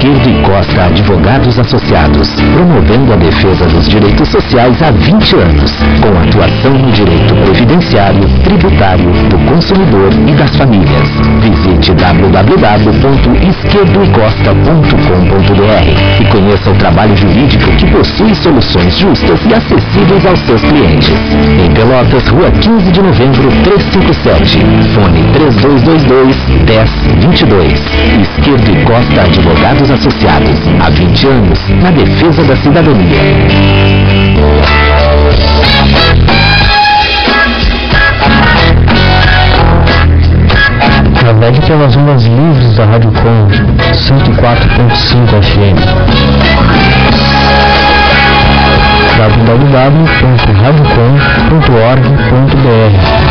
Guilty Q. Costa Advogados Associados, promovendo a defesa dos direitos sociais há 20 anos, com atuação no direito previdenciário, tributário, do consumidor e das famílias. Visite www.esquerdoecosta.com.br e conheça o trabalho jurídico que possui soluções justas e acessíveis aos seus clientes. Em Pelotas, Rua 15 de Novembro, 357. Fone 3222 1022. Esquerdo e Costa Advogados Associados. Há 20 anos, na defesa da cidadania. Navegue pelas ondas livres da Rádio Com 104.5 FM. www.radiocom.org.br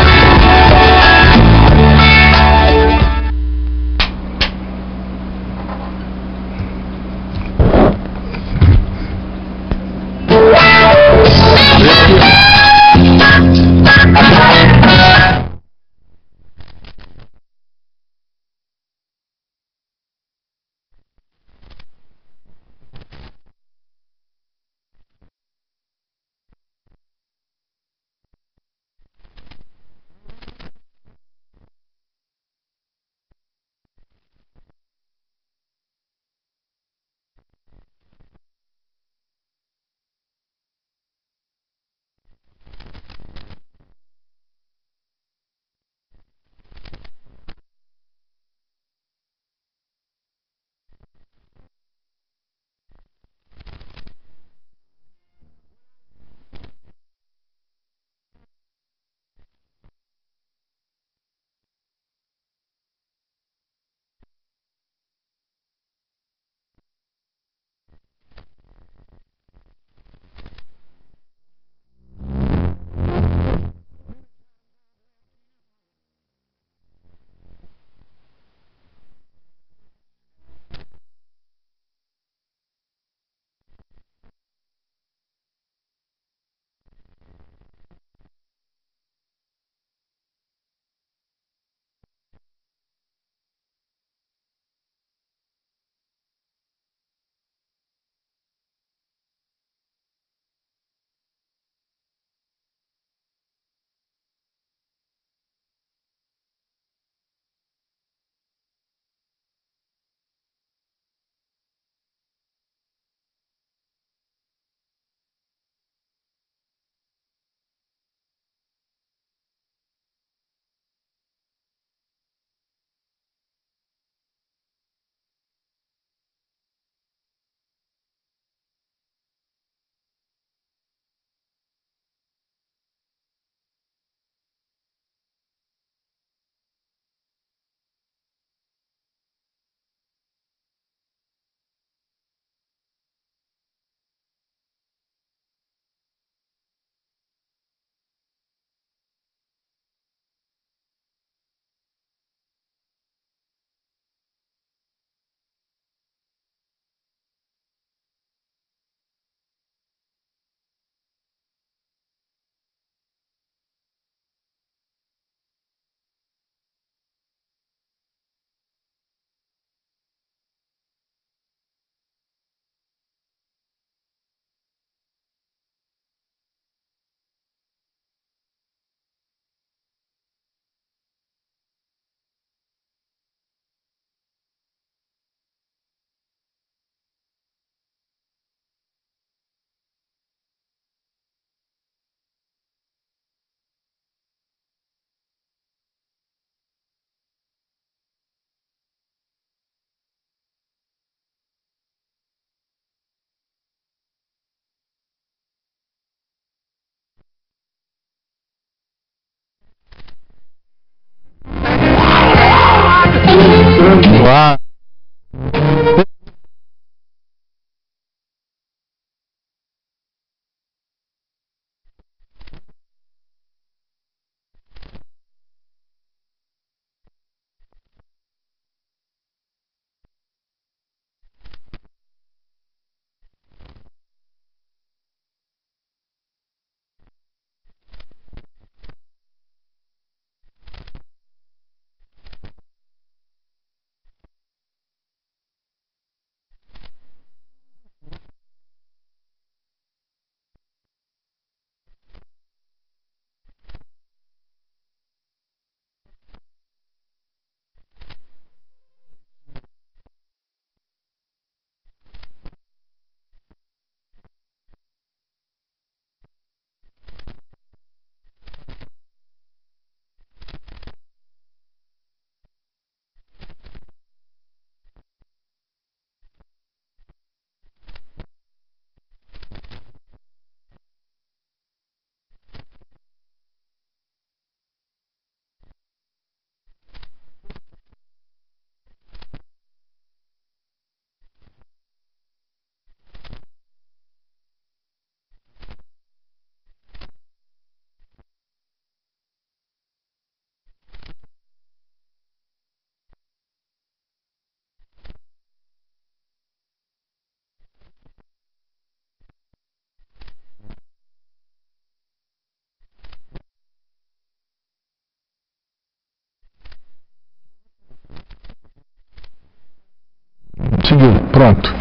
pronto.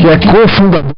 Que é cofundador.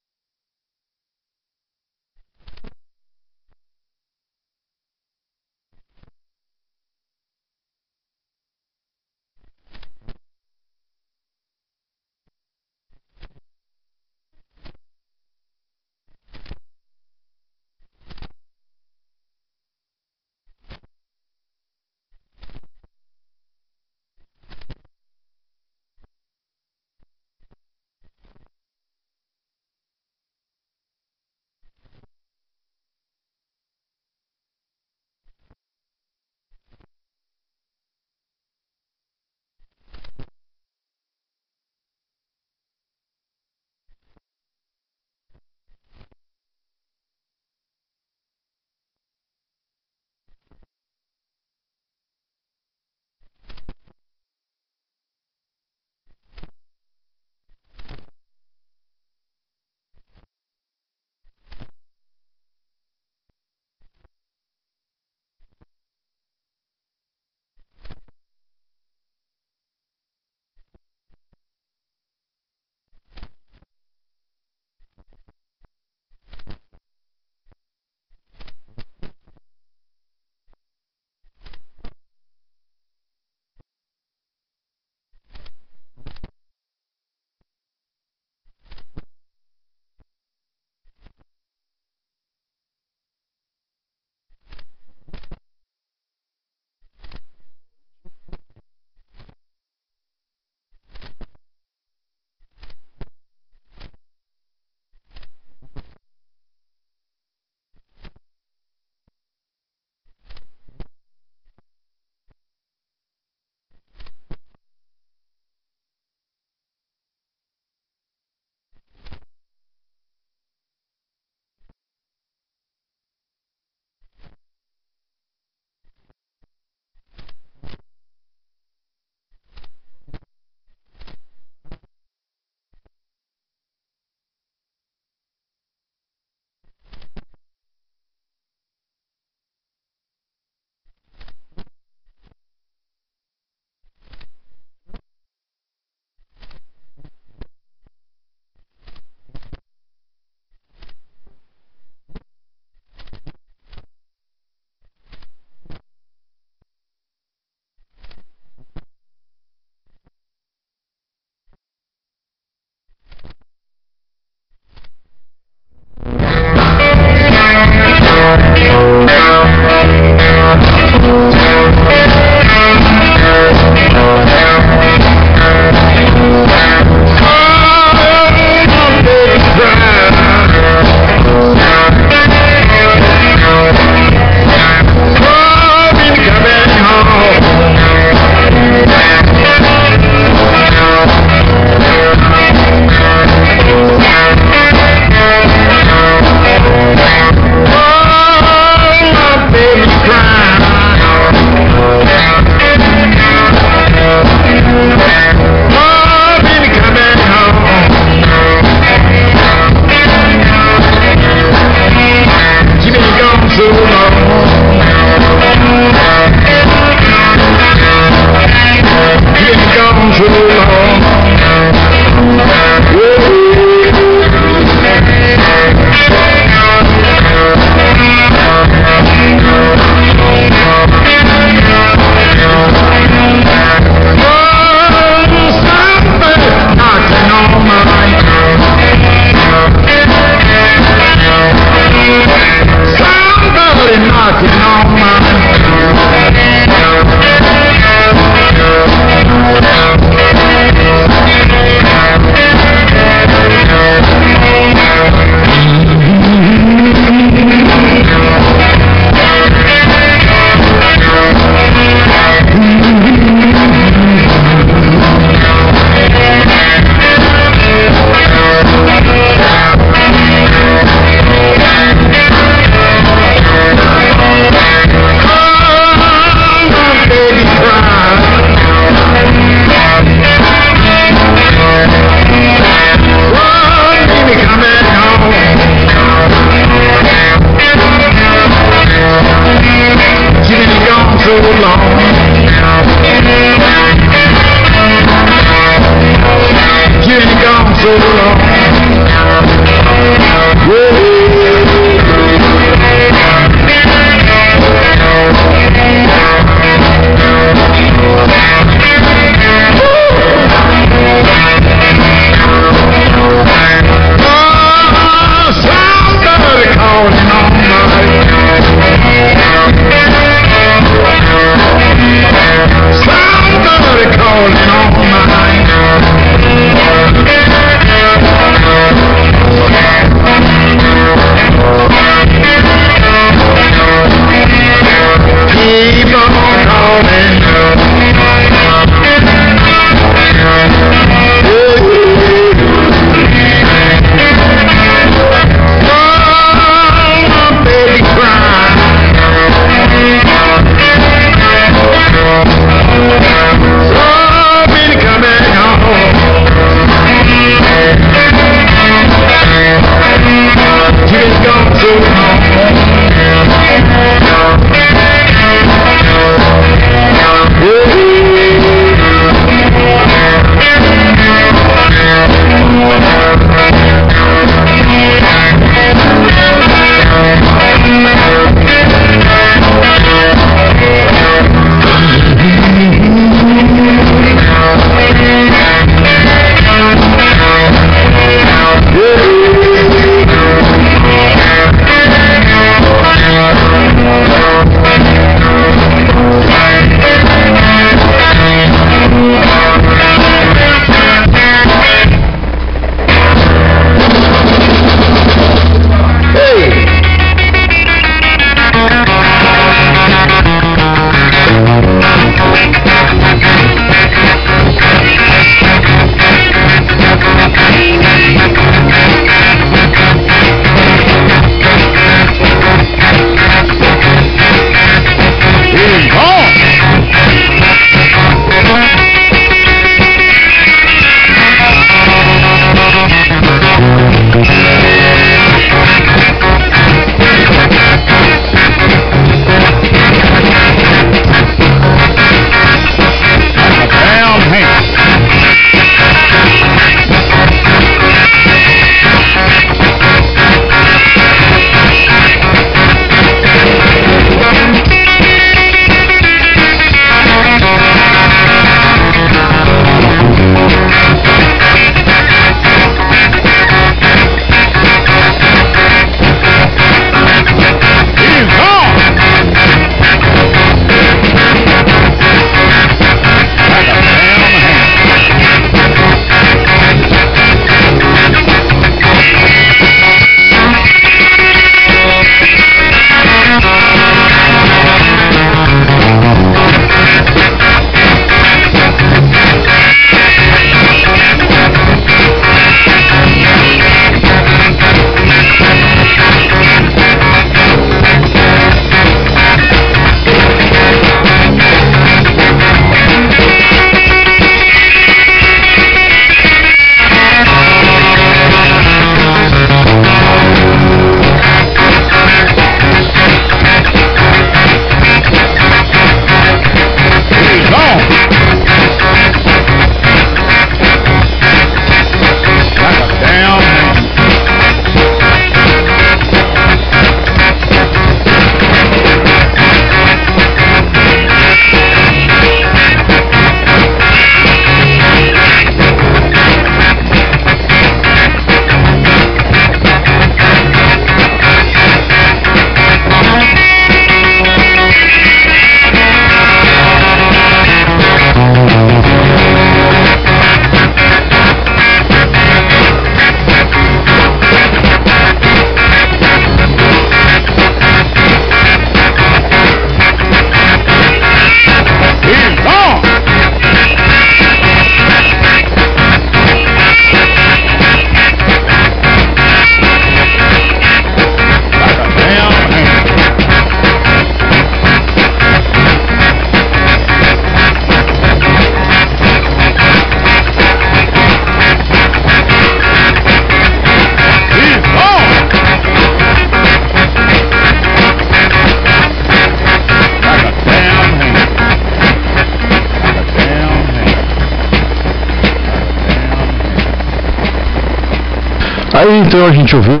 Então a gente ouviu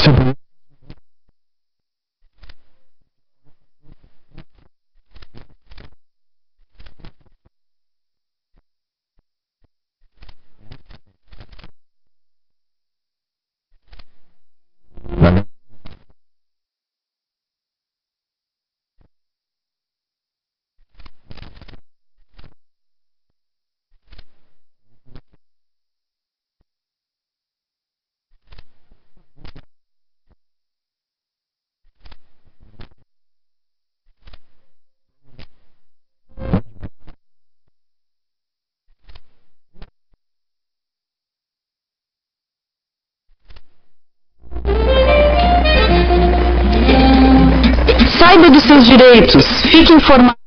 Deixa seus direitos. Fique informado.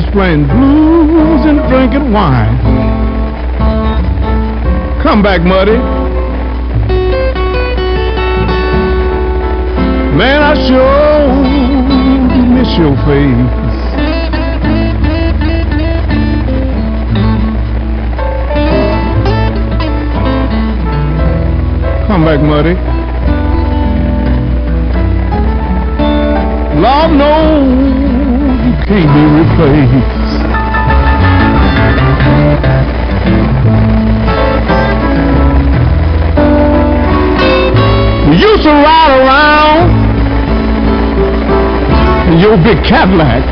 Was playing blues and drinking wine. Come back, Muddy. Man, I sure miss your face. Come back, Muddy. Lord knows can't be replaced. We used to ride around in your big Cadillac.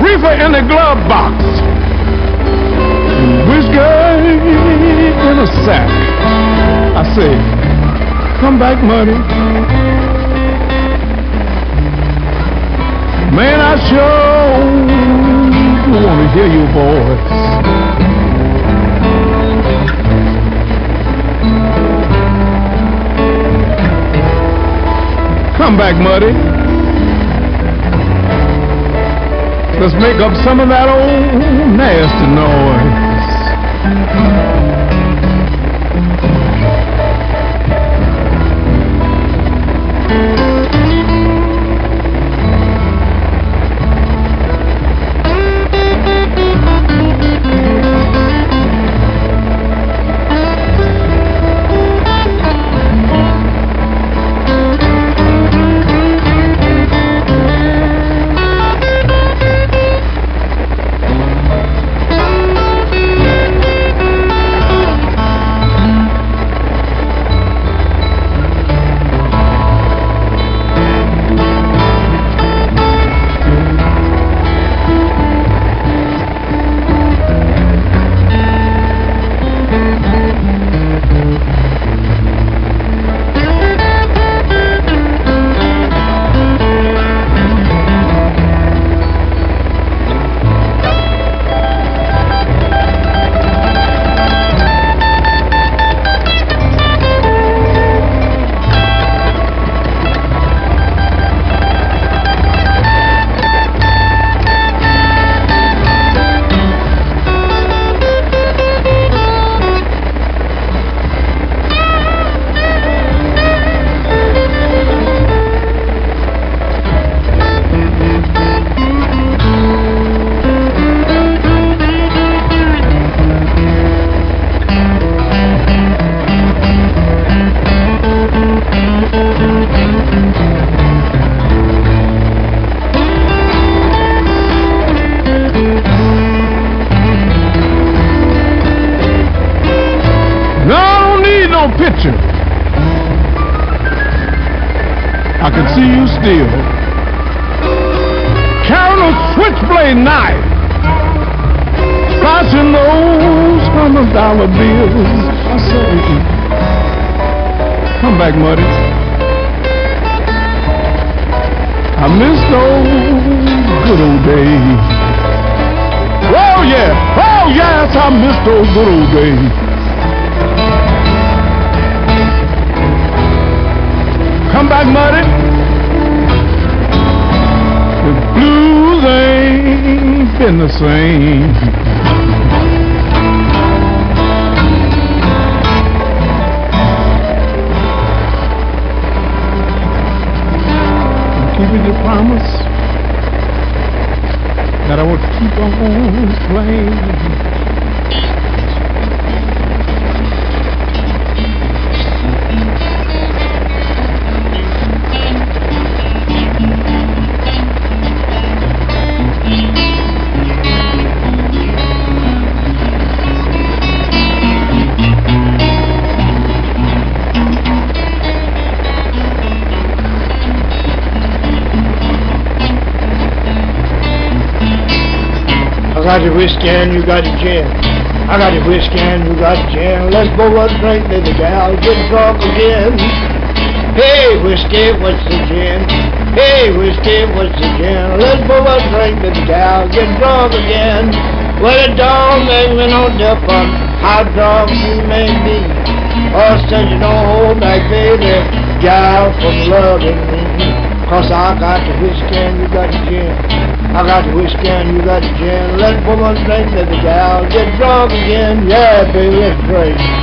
Reefer in the glove box. Whiskey in a sack. I say, come back, Muddy. Man, I sure want to hear your voice. Come back, Muddy. Let's make up some of that old nasty noise. Back, Muddy. I miss those good old days. Oh yeah, oh yes, I miss those good old days. Come back, Muddy. The blues ain't been the same. Whiskey and you got your gin. I got your whiskey and you got your gin. Let's both us drink, baby gal, get drunk again. Hey, whiskey, what's the gin? Hey, whiskey, what's the gin? Let's both us drink, baby gal, get drunk again. Well, it don't make me no difference how drunk you may be. Or said you don't hold back, baby, gal, from loving me. Cause I got the whiskey and you got the gin. I got the whiskey and you got the gin. Let's woman drink, the gal. Get drunk again. Yeah, baby, let's drink.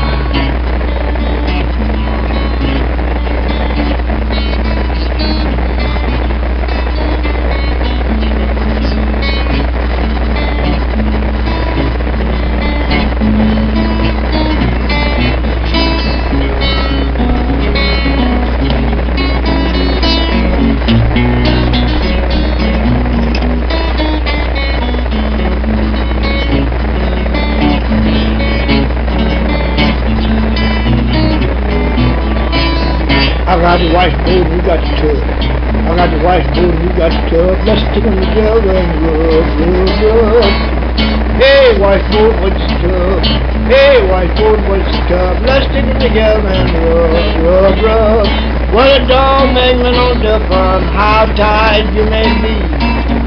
Hey, white spoon, what's the tub? Let's stick 'em together and rub, rub, rub. Well, it don't make me no difference how tight you may be.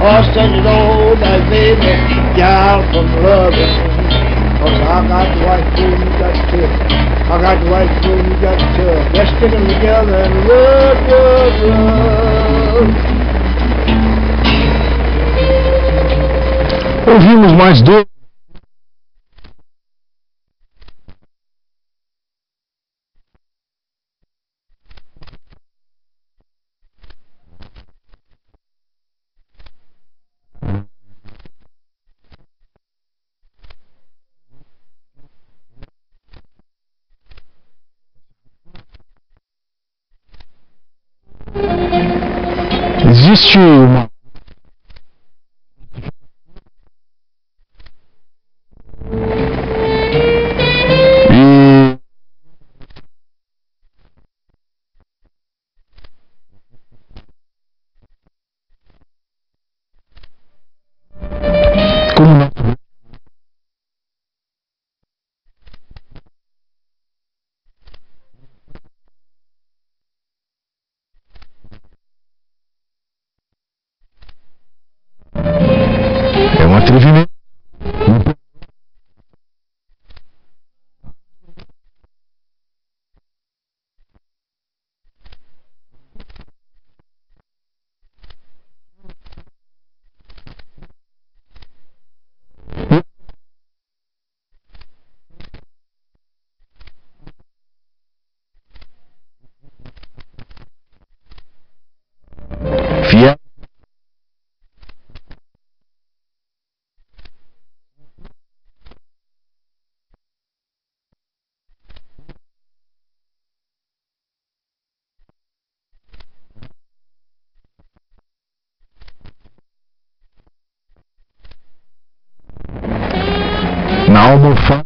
Or such an old that baby, gal from loving. Cause I got the white spoon, you got the tub. I got the white spoon, you got the tub. Let's stick 'em together and rub, rub, rub. Ouvimos mais dois. Existe uma Na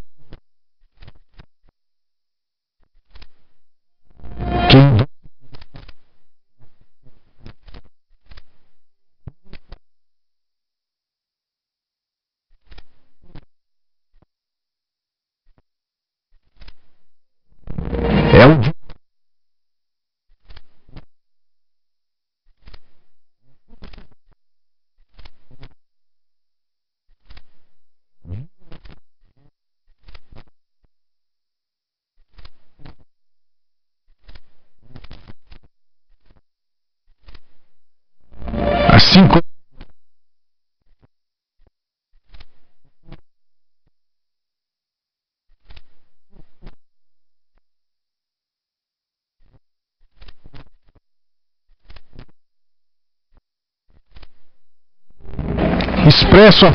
Expresso a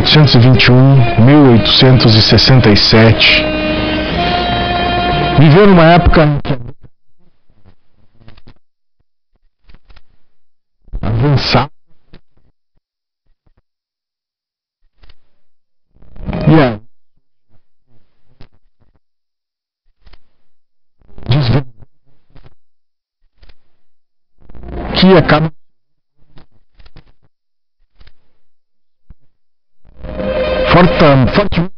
1821, 1867. Viveu numa época avançada que. E aí? Que acaba Artem, fuck you.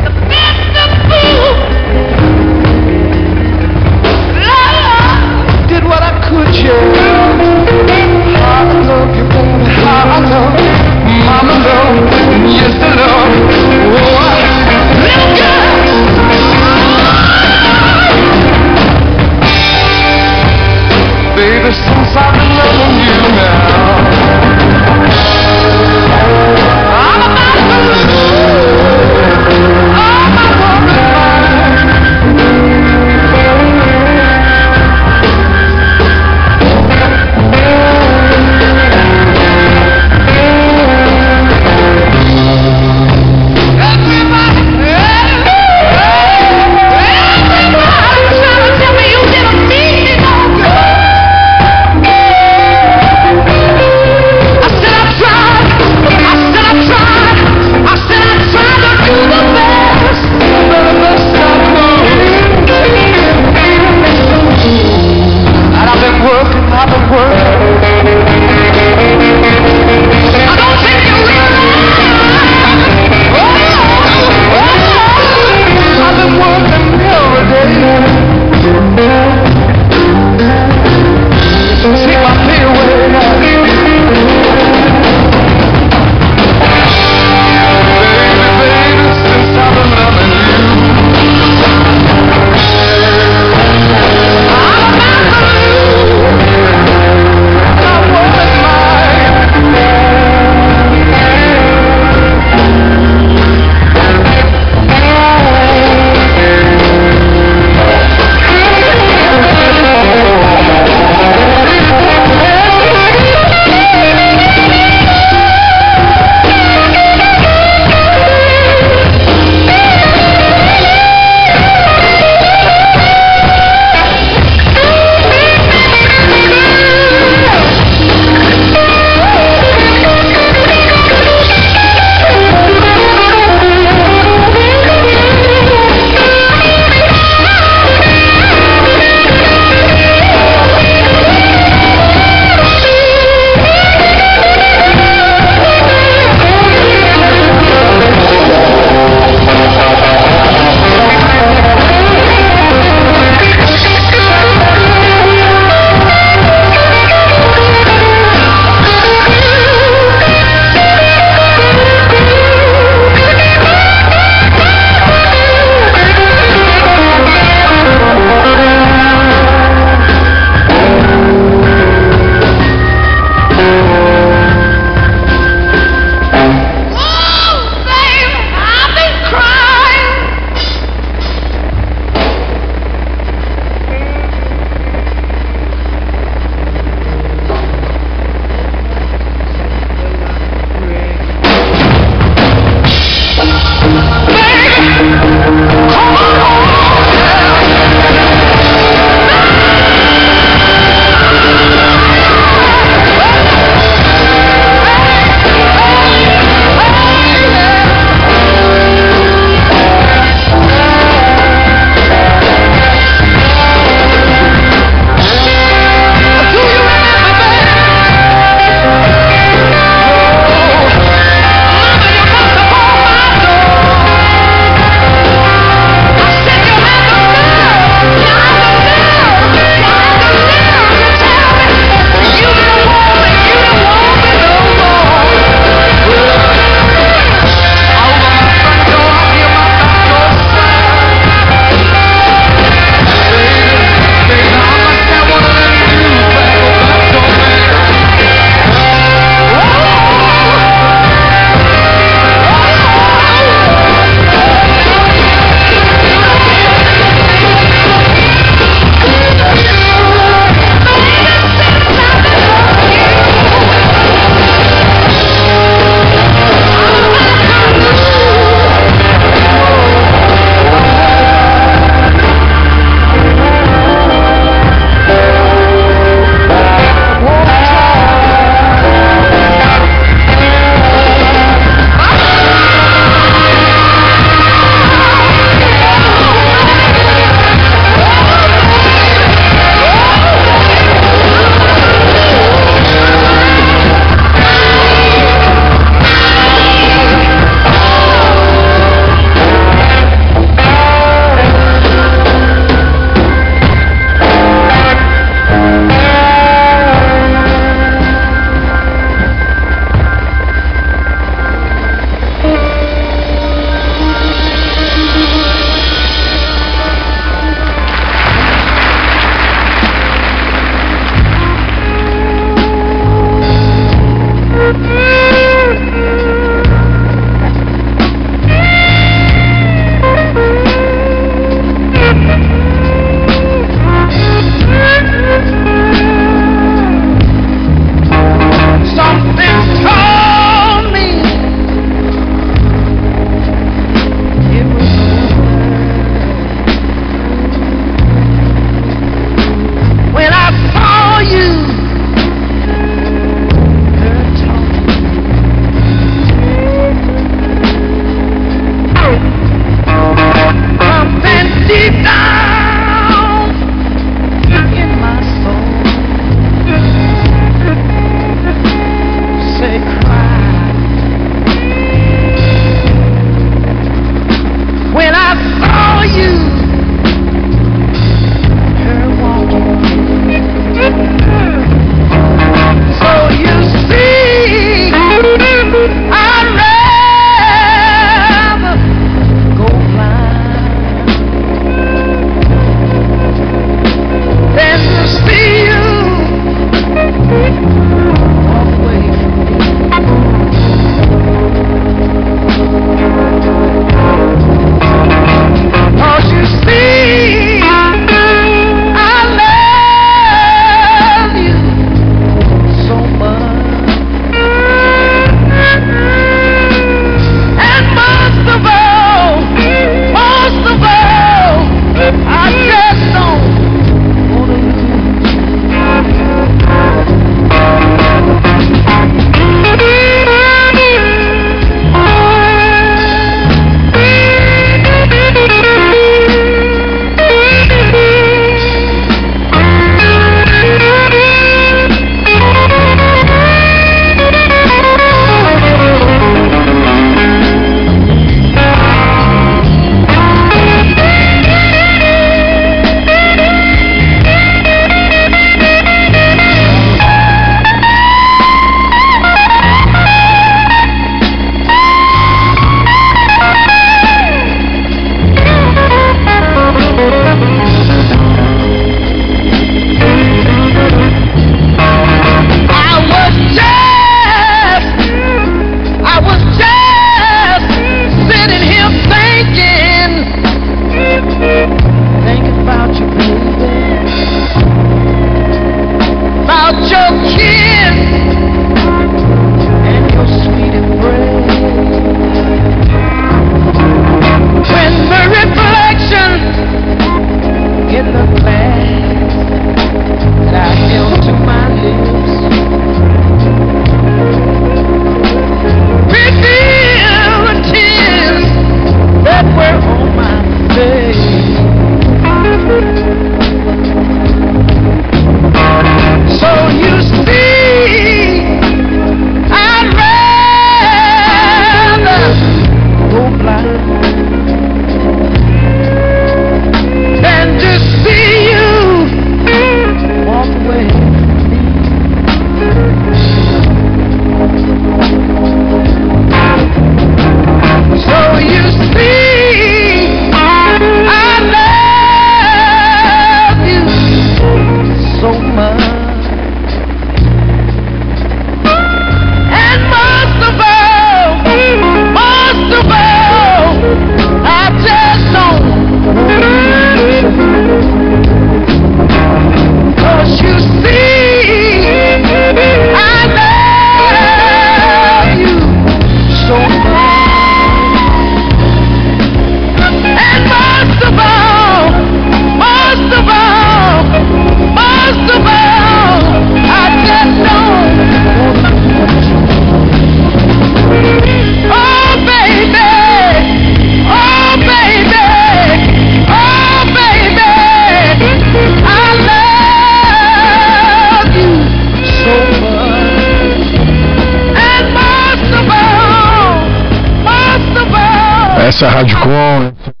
Essa é a Rádio Com.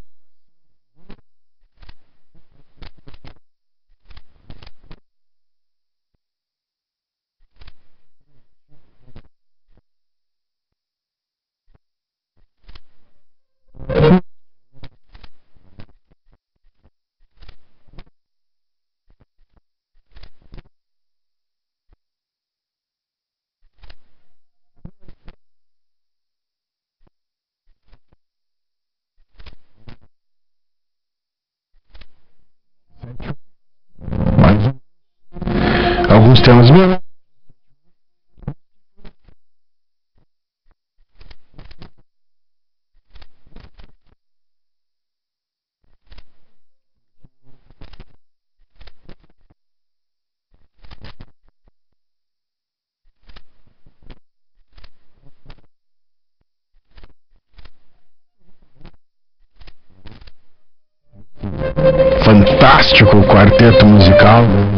Quarteto musical. Sim.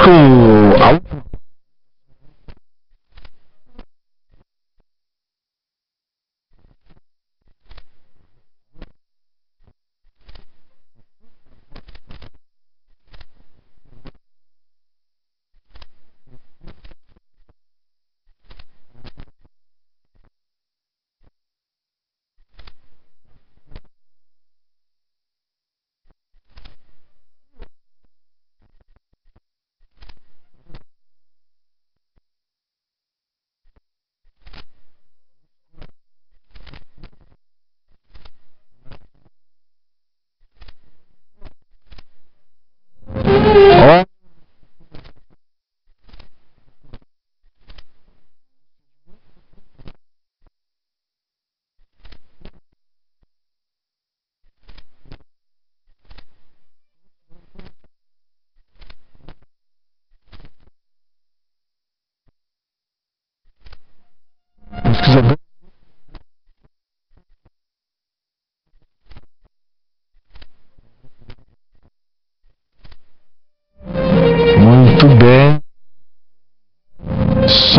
Vamos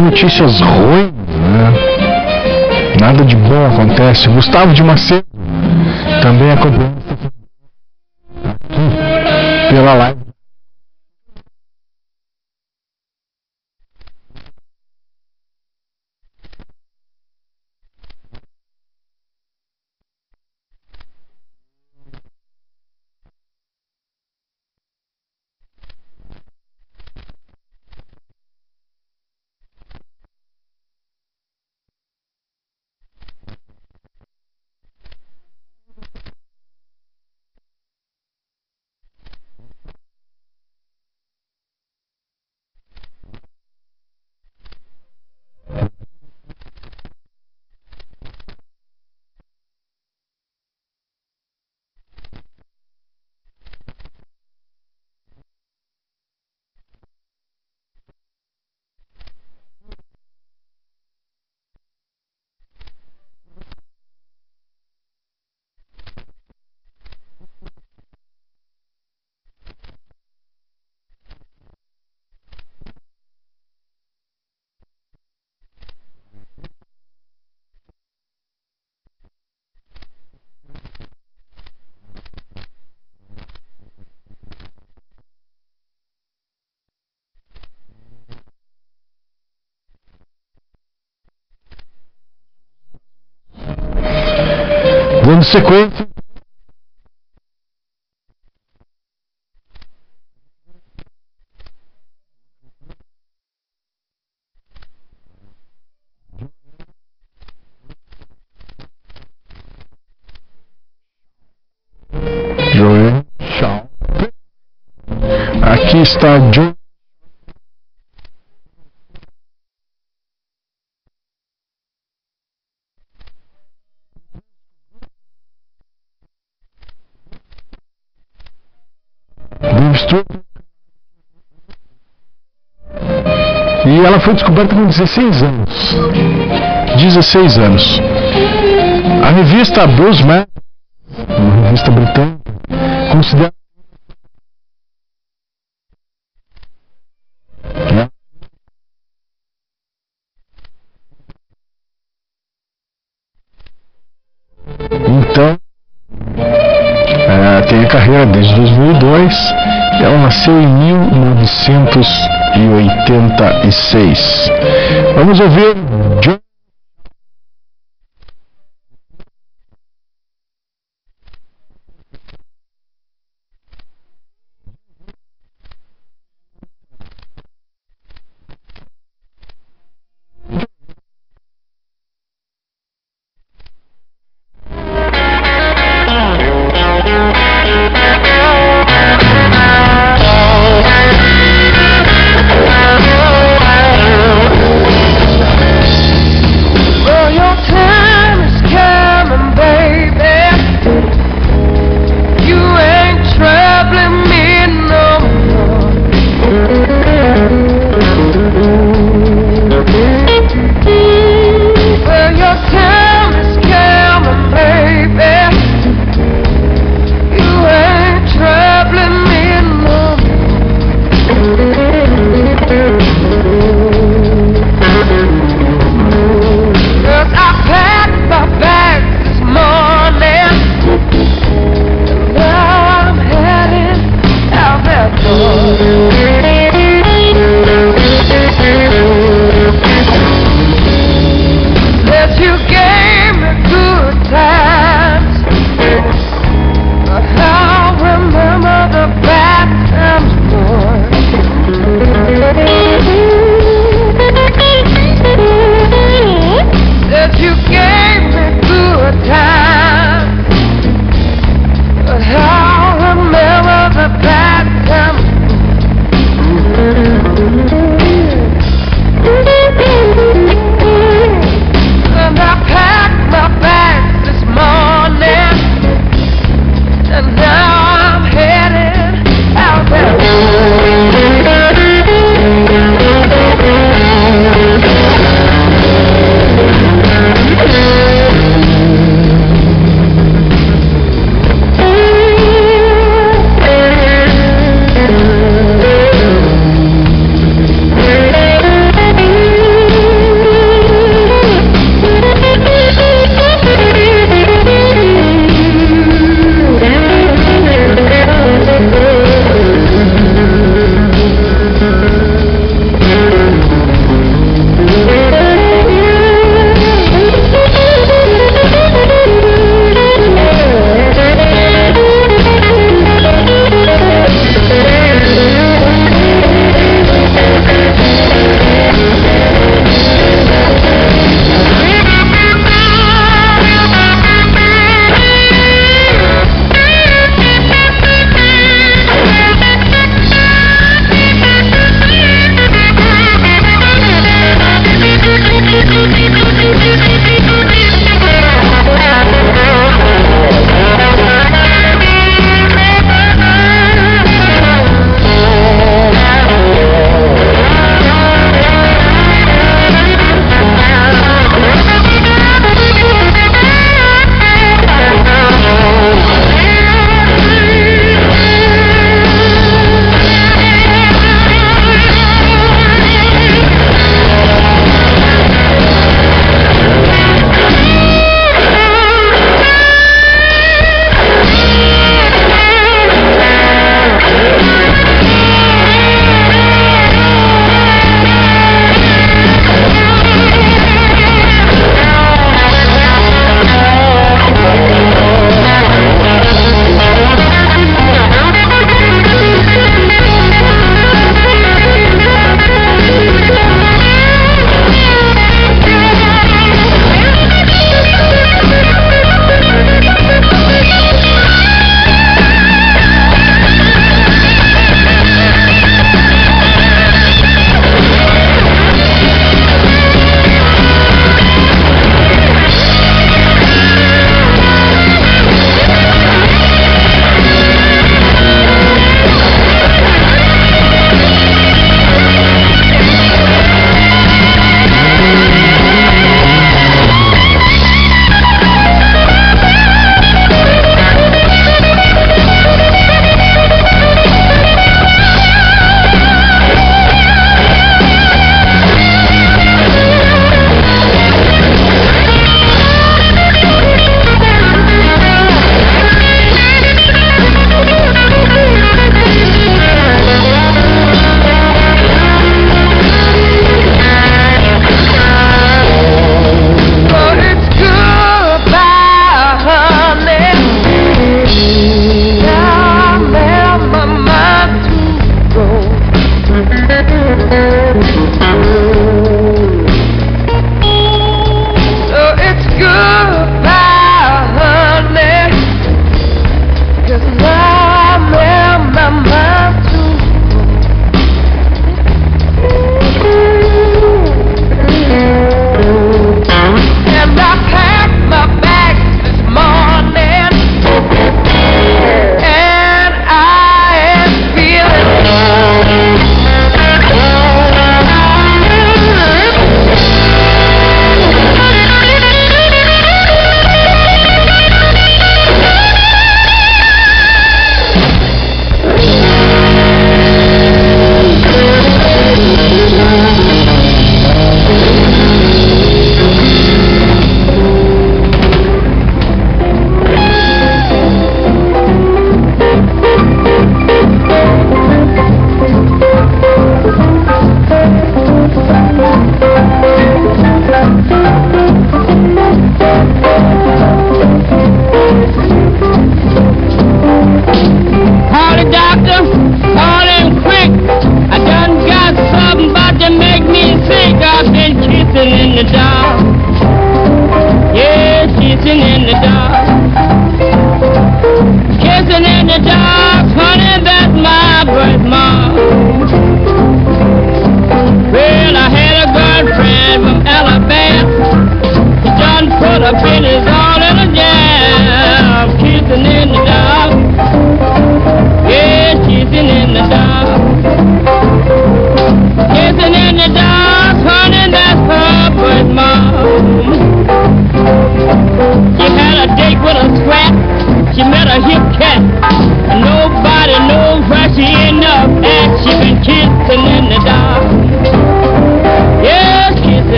Notícias ruins, né? Nada de bom acontece. Gustavo de Macedo também acompanhando sequência. Aqui está John. Foi descoberta com 16 anos. 16 anos. A revista Bruce Matters, uma revista britânica, considera? Então, é, tem a carreira desde 2002. Ela nasceu em 1986. Vamos ouvir John.